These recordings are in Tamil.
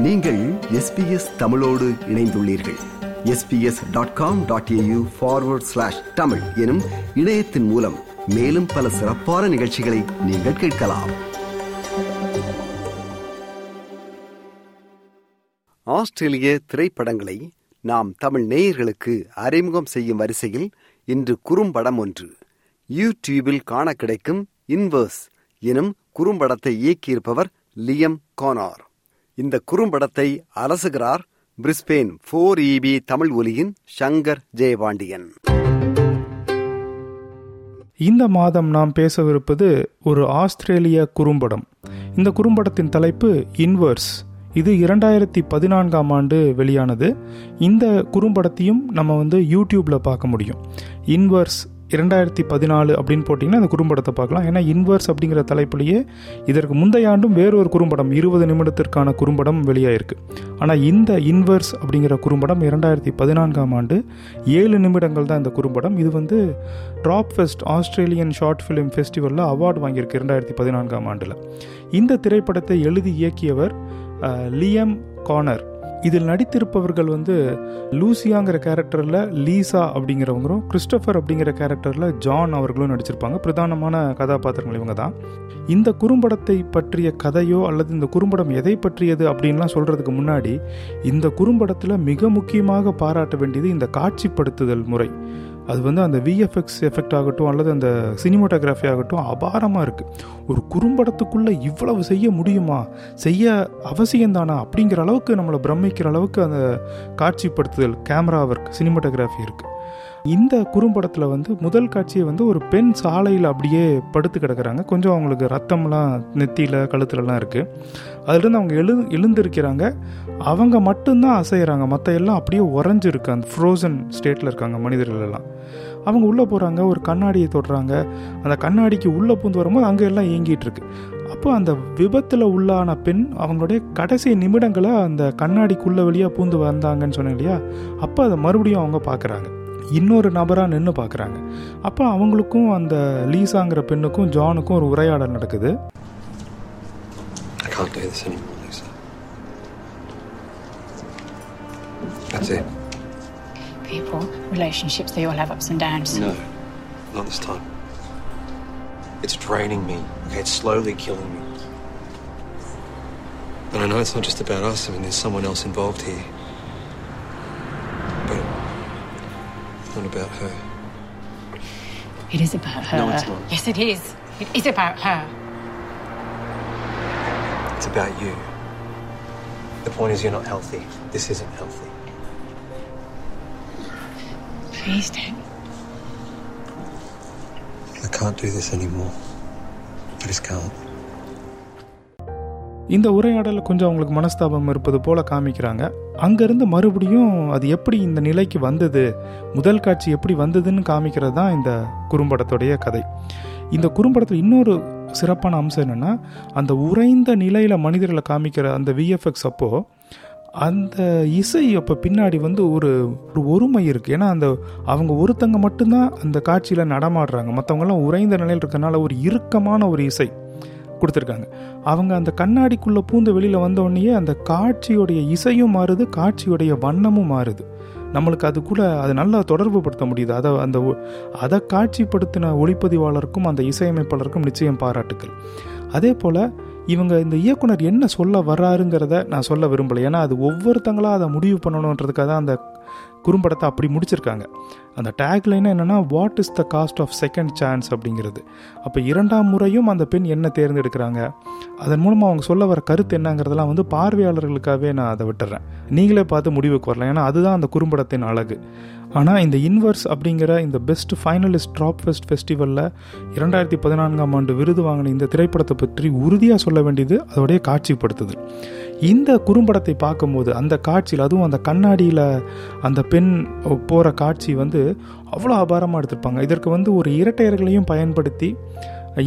நீங்கள் எஸ்பிஎஸ் தமிழோடு இணைந்துள்ளீர்கள். SBS dot com dot AU forward slash Tamil எனும் இணையத்தின் மூலம் மேலும் பல சிறப்பான நிகழ்ச்சிகளை நீங்கள் கேட்கலாம். ஆஸ்திரேலிய திரைப்படங்களை நாம் தமிழ் நேயர்களுக்கு அறிமுகம் செய்யும் வரிசையில் இன்று குறும்படம் ஒன்று. யூடியூபில் காண கிடைக்கும் இன்வர்ஸ் எனும் குறும்படத்தை இயக்கியிருப்பவர் லியம் கோனார். இந்த குறும்படத்தை அலசுகிறார் பிரிஸ்பேன் போர் இபி தமிழ் ஒலியின் சங்கர் ஜெயபாண்டியன். இந்த மாதம் நாம் பேசவிருப்பது ஒரு ஆஸ்திரேலிய குறும்படம். இந்த குறும்படத்தின் தலைப்பு இன்வர்ஸ். இது இரண்டாயிரத்தி பதினான்காம் ஆண்டு வெளியானது. இந்த குறும்படத்தையும் நம்ம வந்து யூடியூப்பில் பார்க்க முடியும். இன்வர்ஸ் இரண்டாயிரத்தி பதினாலு அப்படின்னு போட்டிங்கன்னா அந்த குறும்படத்தை பார்க்கலாம். ஏன்னா இன்வர்ஸ் அப்படிங்கிற தலைப்புலேயே இதற்கு முந்தைய ஆண்டும் வேறொரு குறும்படம் இருபது நிமிடத்திற்கான குறும்படம் வெளியாயிருக்கு. ஆனால் இந்த இன்வர்ஸ் அப்படிங்கிற குறும்படம் இரண்டாயிரத்தி பதினான்காம் ஆண்டு ஏழு நிமிடங்கள் தான் இந்த குறும்படம். இது வந்து Tropfest Australian short film ஃபெஸ்டிவலில் அவார்டு வாங்கியிருக்கு இரண்டாயிரத்தி பதினான்காம் ஆண்டில். இந்த திரைப்படத்தை எழுதி இயக்கியவர் லியம் கார்னர் இதில் நடித்திருப்பவர்கள் வந்து லூசியாங்கிற கேரக்டரில் லீசா அப்படிங்கிறவங்களும் கிறிஸ்டபர் அப்படிங்கிற கேரக்டரில் ஜான் அவர்களும் நடிச்சிருப்பாங்க. பிரதானமான கதாபாத்திரங்கள் இவங்க தான் இந்த குறும்படத்தை பற்றிய கதையோ அல்லது இந்த குறும்படம் எதை பற்றியது அப்படின்லாம் சொல்கிறதுக்கு முன்னாடி இந்த குறும்படத்தில் மிக முக்கியமாக பாராட்ட வேண்டியது இந்த காட்சிப்படுத்துதல் முறை. அது வந்து அந்த விஎஃப்எக்ஸ் எஃபெக்ட் ஆகட்டும் அல்லது அந்த சினிமோட்டோகிராஃபி ஆகட்டும் அபாரமாக இருக்குது ஒரு குறும்படத்துக்குள்ளே இவ்வளவு செய்ய முடியுமா? செய்ய அவசியம்தானா? அப்படிங்கிற அளவுக்கு நம்மளை பிரமிக்கிற அளவுக்கு அந்த காட்சிப்படுத்துதல் கேமரா ஒர்க் சினிமோட்டோகிராஃபி இருக்குது இந்த குறும்படத்தில் வந்து முதல் காட்சியை வந்து ஒரு பெண் சாலையில் அப்படியே படுத்து கிடக்கிறாங்க. கொஞ்சம் அவங்களுக்கு ரத்தம்லாம் நெத்தியில் கழுத்துலலாம் இருக்குது அதுலேருந்து அவங்க எழு எழுந்திருக்கிறாங்க. அவங்க மட்டும்தான் அசைகிறாங்க மற்ற எல்லாம் அப்படியே உறைஞ்சிருக்கு. அந்த ஃப்ரோசன் ஸ்டேட்டில் இருக்காங்க மனிதர்கள் எல்லாம் அவங்க உள்ளே போகிறாங்க ஒரு கண்ணாடியை தொடுறாங்க. அந்த கண்ணாடிக்கு உள்ளே பூந்து வரும்போது அங்கே எல்லாம் இயங்கிட்டு இருக்கு. அப்போ அந்த விபத்தில் உள்ளான பெண் அவங்களுடைய கடைசி நிமிடங்களை அந்த கண்ணாடிக்குள்ளே வழியாக பூந்து வந்தாங்கன்னு சொன்னேன் இல்லையா? அப்போ அதை மறுபடியும் அவங்க பார்க்குறாங்க இன்னொரு நபராக நின்று பார்க்குறாங்க அப்போ அவங்களுக்கும் அந்த லீசாங்கிற பெண்ணுக்கும் ஜானுக்கும் ஒரு உரையாடல் நடக்குது I can't do this anymore, Lisa. That's it. People, relationships, they all have ups and downs. No, not this time. It's draining me. Okay, it's slowly killing me. And I know it's not just about us. I mean, there's someone else involved here. About her. It is about her. No, it's not. Yes, it is. It is about her. It's about you. The point is, you're not healthy. This isn't healthy. Please don't. I can't do this anymore. I just can't. இந்த உரையாடலில் கொஞ்சம் அவங்களுக்கு மனஸ்தாபம் இருப்பது போல காமிக்கிறாங்க. அங்கேருந்து மறுபடியும் அது எப்படி இந்த நிலைக்கு வந்தது முதல் காட்சி எப்படி வந்ததுன்னு காமிக்கிறது தான் இந்த குறும்படத்துடைய கதை. இந்த குறும்படத்தில் இன்னொரு சிறப்பான அம்சம் என்னென்னா அந்த உறைந்த நிலையில் மனிதர்களை காமிக்கிற அந்த விஎஃப்எக்ஸ் அப்போது அந்த இசை அப்போ பின்னாடி வந்து ஒரு ஒரு ஒருமை இருக்குது ஏன்னா அந்த அவங்க ஒருத்தங்க மட்டும்தான் அந்த காட்சியில் நடமாடுறாங்க. மற்றவங்கெல்லாம் உறைந்த நிலையில் இருக்கனால ஒரு இறுக்கமான ஒரு இசை. கொடுத்துருக்காங்க. அவங்க அந்த கண்ணாடிக்குள்ளே பூந்து வெளியில் வந்தோடனேயே அந்த காட்சியுடைய இசையும் மாறுது காட்சியுடைய வண்ணமும் மாறுது. நம்மளுக்கு அது கூட அது நல்லா தொடர்பு படுத்த முடியுது. அதை அந்த ஒ- அதை காட்சிப்படுத்தின ஒளிப்பதிவாளருக்கும் அந்த இசையமைப்பாளருக்கும் நிச்சயம் பாராட்டுக்கள். அதே போல் இவங்க இந்த இயக்குனர் என்ன சொல்ல வர்றாருங்கிறத நான் சொல்ல விரும்பலை. ஏன்னா அது ஒவ்வொருத்தங்களாக அதை முடிவு பண்ணணுன்றதுக்காக தான் அந்த குறும்படத்தை அப்படி முடிச்சிருக்காங்க. அந்த டேக்லைன் என்னென்னா what is the cost of second chance அப்படிங்கிறது. அப்போ இரண்டாம் முறையும் அந்த பெண் என்ன தேர்ந்தெடுக்கிறாங்க? அதன் மூலமாக அவங்க சொல்ல வர கருத்து என்னங்கிறதெல்லாம் வந்து பார்வையாளர்களுக்காகவே நான் அதை விட்டுறேன். நீங்களே பார்த்து முடிவுக்கு வரலாம். ஏன்னா அதுதான் அந்த குறும்படத்தின் அழகு. ஆனால் இந்த இன்வர்ஸ் அப்படிங்கிற இந்த பெஸ்ட் ஃபைனலிஸ்ட் ட்ராப் ஃபெஸ்ட் ஃபெஸ்டிவலில் இரண்டாயிரத்தி பதினான்காம் ஆண்டு விருது வாங்கின இந்த திரைப்படத்தை பற்றி உறுதியாக சொல்ல வேண்டியது அதோடைய காட்சிப்படுத்துதல். இந்த குறும்படத்தை பார்க்கும்போது அந்த காட்சியில் அதுவும் அந்த கண்ணாடியில் அந்த பெண் போகிற காட்சி வந்து அவ்வளோ அபாரமாக எடுத்திருப்பாங்க. இதற்கு வந்து ஒரு இரட்டையர்களையும் பயன்படுத்தி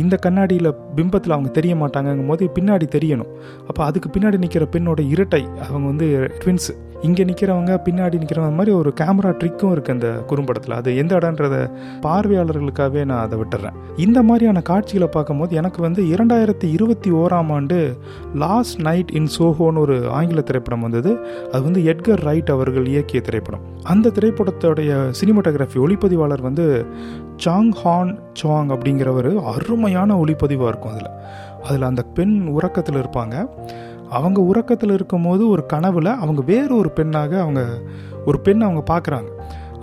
இந்த கண்ணாடியில் பிம்பத்தில் அவங்க தெரிய மாட்டாங்கங்கும் போது பின்னாடி தெரியணும். அப்போ அதுக்கு பின்னாடி நிற்கிற பெண்ணோட இரட்டை அவங்க வந்து ட்வின்ஸ் இங்கே நிற்கிறவங்க பின்னாடி நிற்கிறவங்க மாதிரி ஒரு கேமரா ட்ரிக்கும் இருக்குது அந்த குறும்படத்தில் அது எந்த இடன்றத பார்வையாளர்களுக்காகவே நான் அதை விட்டுறேன். இந்த மாதிரியான காட்சிகளை பார்க்கும்போது எனக்கு வந்து இரண்டாயிரத்தி இருபத்தி ஓராம் ஆண்டு லாஸ்ட் நைட் இன் சோஹோன்னு ஒரு ஆங்கில திரைப்படம் வந்தது. அது வந்து எட்கர் ரைட் அவர்கள் இயக்கிய திரைப்படம். அந்த திரைப்படத்துடைய சினிமாட்டோகிராஃபி ஒளிப்பதிவாளர் வந்து சாங் ஹான் சாங் அப்படிங்கிறவர் அருமையான ஒளிப்பதிவாக இருக்கும் அதில். அதில் அந்த பெண் உறக்கத்தில் இருப்பாங்க. அவங்க உறக்கத்தில் இருக்கும்போது ஒரு கனவில் அவங்க வேறு ஒரு பெண்ணாக அவங்க ஒரு பெண் அவங்க பார்க்குறாங்க.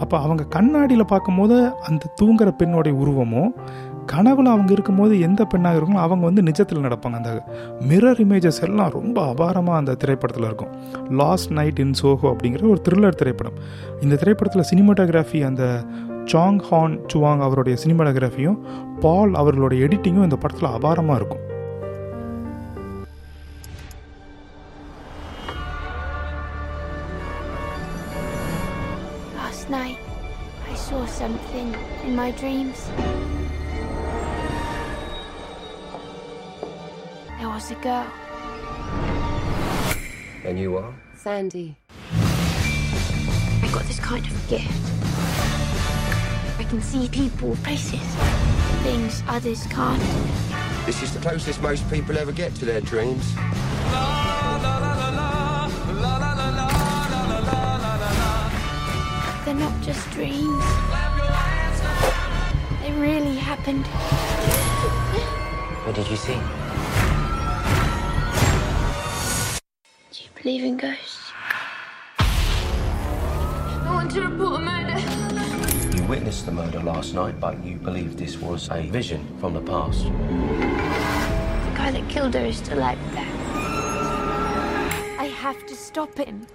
அப்போ அவங்க கண்ணாடியில் பார்க்கும்போது அந்த தூங்குற பெண்ணோடைய உருவமும் கனவுல அவங்க இருக்கும்போது எந்த பெண்ணாக இருக்குமோ அவங்க வந்து நிஜத்தில் நடப்பாங்க. அந்த மிரர் இமேஜஸ் எல்லாம் ரொம்ப அபாரமாக அந்த திரைப்படத்தில் இருக்கும். லாஸ்ட் நைட் இன் சோஹோ அப்படிங்கிற ஒரு த்ரில்லர் திரைப்படம். இந்த திரைப்படத்தில் சினிமாட்டோகிராஃபி அந்த சாங் ஹான் சுவாங் அவருடைய சினிமாட்டோகிராஃபியும் பால் அவர்களுடைய எடிட்டிங்கும் இந்த படத்தில் அபாரமாக இருக்கும். Last night, I saw something in my dreams. There was a girl. And you are? Sandy. I got this kind of gift. I can see people, places, things others can't. This is the closest most people ever get to their dreams. Not just dreams. They really happened. What did you see? Do you believe in ghosts? I want to report a murder. You witnessed the murder last night, but you believe this was a vision from the past. The guy that killed her is still out there. I have to stop him.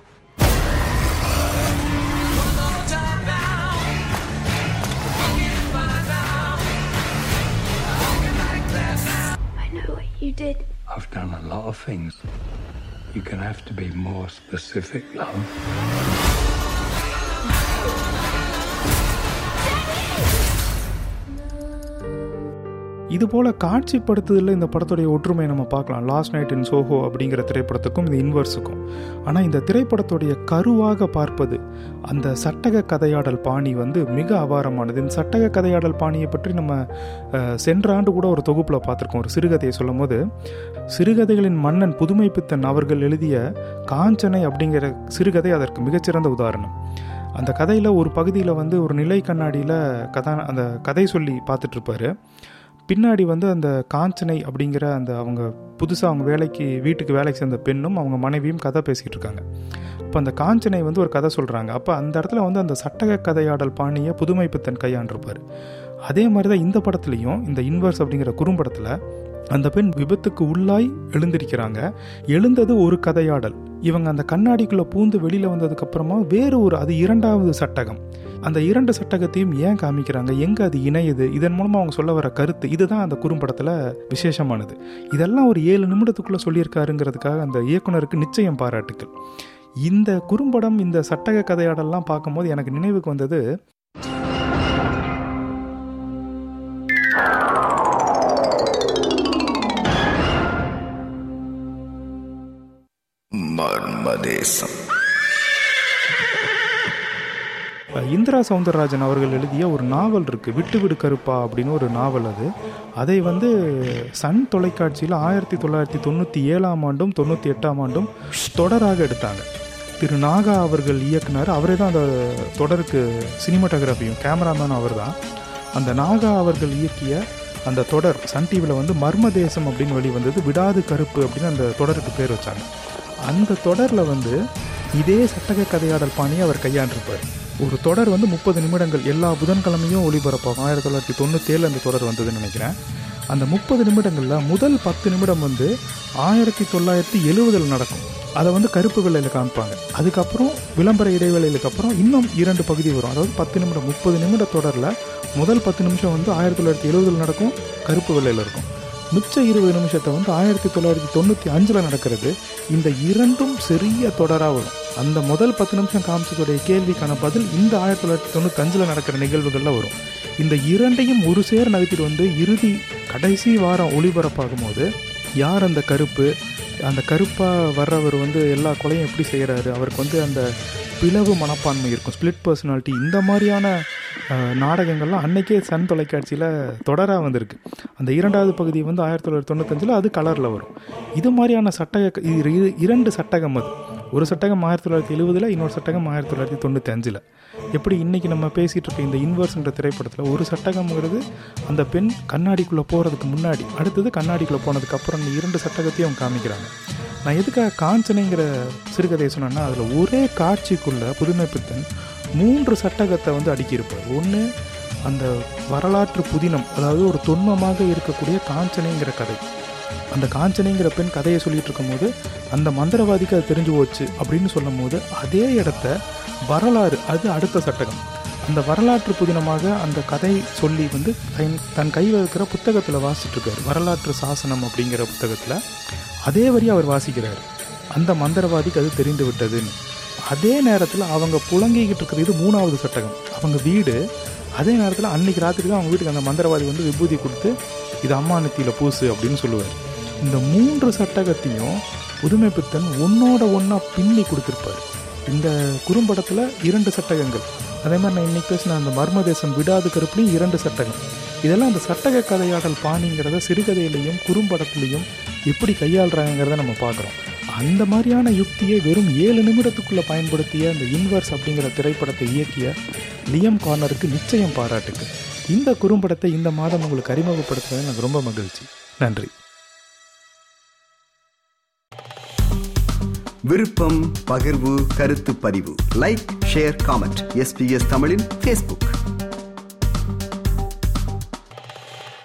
Did. I've done a lot of things. You're gonna have to be more specific, love. இதுபோல் காட்சிப்படுத்துதலில் இந்த படத்துடைய ஒற்றுமையை நம்ம பார்க்கலாம். லாஸ்ட் நைட் இன் சோஹோ அப்படிங்கிற திரைப்படத்துக்கும் இந்த இன்வர்ஸுக்கும். ஆனால் இந்த திரைப்படத்துடைய கருவாக பார்ப்பது அந்த சட்டக கதையாடல் பாணி வந்து மிக அபாரமானது. இந்த சட்டக கதையாடல் பாணியை பற்றி நம்ம சென்ற ஆண்டு கூட ஒரு தொகுப்பில் பார்த்துருக்கோம். ஒரு சிறுகதையை சொல்லும் போது சிறுகதைகளின் மன்னன் புதுமை பித்தன் அவர்கள் எழுதிய காஞ்சனை அப்படிங்கிற சிறுகதை அதற்கு மிகச்சிறந்த உதாரணம். அந்த கதையில் ஒரு பகுதியில் வந்து ஒரு நிலை கண்ணாடியில் கதா அந்த கதை சொல்லி பார்த்துட்ருப்பாரு பின்னாடி வந்து அந்த காஞ்சனை அப்படிங்கிற அந்த அவங்க புதுசாக அவங்க வேலைக்கு வீட்டுக்கு வேலைக்கு சேர்ந்த பெண்ணும் அவங்க மனைவியும் கதை பேசிகிட்டு இருக்காங்க. அப்போ அந்த காஞ்சனை வந்து ஒரு கதை சொல்கிறாங்க அப்போ அந்த இடத்துல வந்து அந்த சட்டக கதையாடல் பாணியை புதுமை பித்தன் கையாண்டிருப்பார். அதே மாதிரி தான் இந்த படத்துலையும் இந்த இன்வர்ஸ் அப்படிங்கிற குறும்படத்தில் அந்த பெண் விபத்துக்கு உள்ளாய் எழுந்திருக்கிறாங்க. எழுந்தது ஒரு கதையாடல். இவங்க அந்த கண்ணாடிக்குள்ளே பூந்து வெளியில் வந்ததுக்கப்புறமா வேறு ஒரு அது இரண்டாவது சட்டகம். அந்த இரண்டு சட்டகத்தையும் ஏன் காமிக்கிறாங்க? எங்கே அது இணையுது? இதன் மூலமாக அவங்க சொல்ல வர கருத்து இதுதான் அந்த குறும்படத்தில் விசேஷமானது. இதெல்லாம் ஒரு ஏழு நிமிடத்துக்குள்ளே சொல்லியிருக்காருங்கிறதுக்காக அந்த இயக்குனருக்கு நிச்சயம் பாராட்டுக்கள். இந்த குறும்படம் இந்த சட்டக கதையாடல்லாம் பார்க்கும்போது எனக்கு நினைவுக்கு வந்தது மர்மதேசம் இந்திரா சவுந்தரராஜன் அவர்கள் எழுதிய ஒரு நாவல் இருக்கு விட்டு விடு கருப்பா அப்படின்னு ஒரு நாவல் அது. அதை வந்து சன் தொலைக்காட்சியில் ஆயிரத்தி தொள்ளாயிரத்தி தொண்ணூற்றி ஏழாம் ஆண்டும் தொண்ணூற்றி எட்டாம் ஆண்டும் தொடராக எடுத்தாங்க. திரு நாகா அவர்கள் இயக்குனர் அவரே தான் அந்த தொடருக்கு சினிமாட்டோகிராஃபியும் கேமராமேன் அவர் தான். அந்த நாகா அவர்கள் இயக்கிய அந்த தொடர் சன் டிவியில் வந்து மர்ம தேசம் அப்படின்னு வெளிவந்தது விடாது கருப்பு அப்படின்னு அந்த தொடருக்கு பேர் வச்சாங்க. அந்த தொடரில் வந்து இதே சட்டக கதையாடல் பாணியை அவர் கையாண்டிருப்பார். ஒரு தொடர் வந்து முப்பது நிமிடங்கள் எல்லா புதன்கிழமையும் ஒளிபரப்பாகும். ஆயிரத்தி தொள்ளாயிரத்தி தொண்ணூற்றி அந்த தொடர் வந்ததுன்னு நினைக்கிறேன். அந்த முப்பது நிமிடங்களில் முதல் பத்து நிமிடம் வந்து ஆயிரத்தி தொள்ளாயிரத்தி எழுவதில் நடக்கும். அதை வந்து கருப்பு வெள்ளையில் காமிப்பாங்க. அதுக்கப்புறம் விளம்பர இடைவேளைகளுக்கு அப்புறம் இன்னும் இரண்டு பகுதி வரும். அதாவது பத்து நிமிடம் முப்பது நிமிட தொடரில் முதல் பத்து நிமிஷம் வந்து ஆயிரத்தி தொள்ளாயிரத்தி எழுபதில் நடக்கும் கருப்பு வெள்ளையில் இருக்கும். மிச்ச இருபது நிமிஷத்தை வந்து ஆயிரத்தி தொள்ளாயிரத்தி தொண்ணூற்றி அஞ்சில் நடக்கிறது. இந்த இரண்டும் சிறிய தொடராக வரும். அந்த முதல் பத்து நிமிஷம் காமிச்சதுடைய கேள்விக்கான பதில் இந்த ஆயிரத்தி தொள்ளாயிரத்தி தொண்ணூற்றி அஞ்சில் நடக்கிற நிகழ்வுகளில் வரும். இந்த இரண்டையும் ஒரு சேர் நகர்த்திட்டு வந்து இறுதி கடைசி வாரம் ஒளிபரப்பாகும் போது யார் அந்த கருப்பு? அந்த கருப்பாக வர்றவர் வந்து எல்லா கொலையும் எப்படி செய்கிறாரு அவருக்கு வந்து அந்த பிளவு மனப்பான்மை இருக்கும். ஸ்பிளிட் பர்சனாலிட்டி இந்த மாதிரியான நாடகங்கள்லாம் அன்னைக்கே சன் தொலைக்காட்சியில் தொடராக வந்திருக்கு. அந்த இரண்டாவது பகுதி வந்து ஆயிரத்தி தொள்ளாயிரத்தி தொண்ணூத்தஞ்சில் அது கலரில் வரும். இது மாதிரியான சட்டக இது இரு- இரண்டு சட்டகம் அது. ஒரு சட்டகம் ஆயிரத்தி தொள்ளாயிரத்தி எழுபதில் இன்னொரு சட்டகம் ஆயிரத்தி தொள்ளாயிரத்தி தொண்ணூற்றி அஞ்சில் எப்படி இன்றைக்கி நம்ம பேசிகிட்டு இருக்க இந்த இன்வர்ஸ்ன்ற திரைப்படத்தில் ஒரு சட்டகம்ங்கிறது அந்த பெண் கண்ணாடிக்குள்ளே போகிறதுக்கு முன்னாடி அடுத்தது கண்ணாடிக்குள்ளே போனதுக்கப்புறம் இந்த இரண்டு சட்டகத்தையும் அவங்க காமிக்கிறாங்க. நான் எதுக்காக காஞ்சனைங்கிற சிறுகதையை சொன்னேன்னா அதில் ஒரே காட்சிக்குள்ள புதுமை பித்தன் மூன்று சட்டகத்தை வந்து அடுக்கியிருப்பார். ஒன்று அந்த வரலாற்று புதினம் அதாவது ஒரு தொன்மமாக இருக்கக்கூடிய காஞ்சனைங்கிற கதை. அந்த காஞ்சனைங்கிற பெண் கதையை சொல்லிட்டு இருக்கும்போது அந்த மந்திரவாதிக்கு அது தெரிஞ்சு போச்சு அப்படின்னு சொல்லும் போது அதே இடத்த வரலாறு அது அடுத்த சட்டகம். அந்த வரலாற்று புதினமாக அந்த கதை சொல்லி வந்து தன் தன் கையில் இருக்கிற புத்தகத்தில் வாசிட்டுருக்காரு வரலாற்று சாசனம் அப்படிங்கிற புத்தகத்தில். அதே வரி அவர் வாசிக்கிறார். அந்த மந்திரவாதிக்கு அது தெரிந்து விட்டதுன்னு அதே நேரத்தில் அவங்க புழங்கிக்கிட்டு இருக்கிறது இது மூணாவது சட்டகம். அவங்க வீடு அதே நேரத்தில் அன்னைக்கு ராத்திரி தான் அவங்க வீட்டுக்கு அந்த மந்திரவாதி வந்து விபூதி கொடுத்து இது அம்மா நெத்தியில் பூசு அப்படின்னு சொல்லுவார். இந்த மூன்று சட்டகத்தையும் புதுமை பித்தன் ஒன்னோட ஒன்றா பின்னி கொடுத்துருப்பார். இந்த குறும்படத்தில் இரண்டு சட்டகங்கள். அதே மாதிரி நான் இன்றைக்கி பேசின அந்த மர்மதேசம் விடாது கருப்புலையும் இரண்டு சட்டகம். இதெல்லாம் அந்த சட்டக கதையாடல் பாணிங்கிறத சிறுகதையிலையும் குறும்படத்துலையும் எப்படி கையாளுறாங்கிறத நம்ம பார்க்குறோம். அந்த மாதிரியான யுக்தியை வெறும் ஏழு நிமிடத்துக்குள்ளே பயன்படுத்திய அந்த இன்வர்ஸ் அப்படிங்கிற திரைப்படத்தை இயக்கிய லியம் கார்னருக்கு நிச்சயம் பாராட்டுக்கு இந்த குறும்படத்தை இந்த மாதம் உங்களுக்கு அறிமுகப்படுத்துறது எனக்கு ரொம்ப மகிழ்ச்சி. நன்றி. விருப்பம் பகிர்வு கருத்து பதிவு. லைக் ஷேர் காமெண்ட் எஸ்பிஎஸ் தமிழின் ஃபேஸ்புக்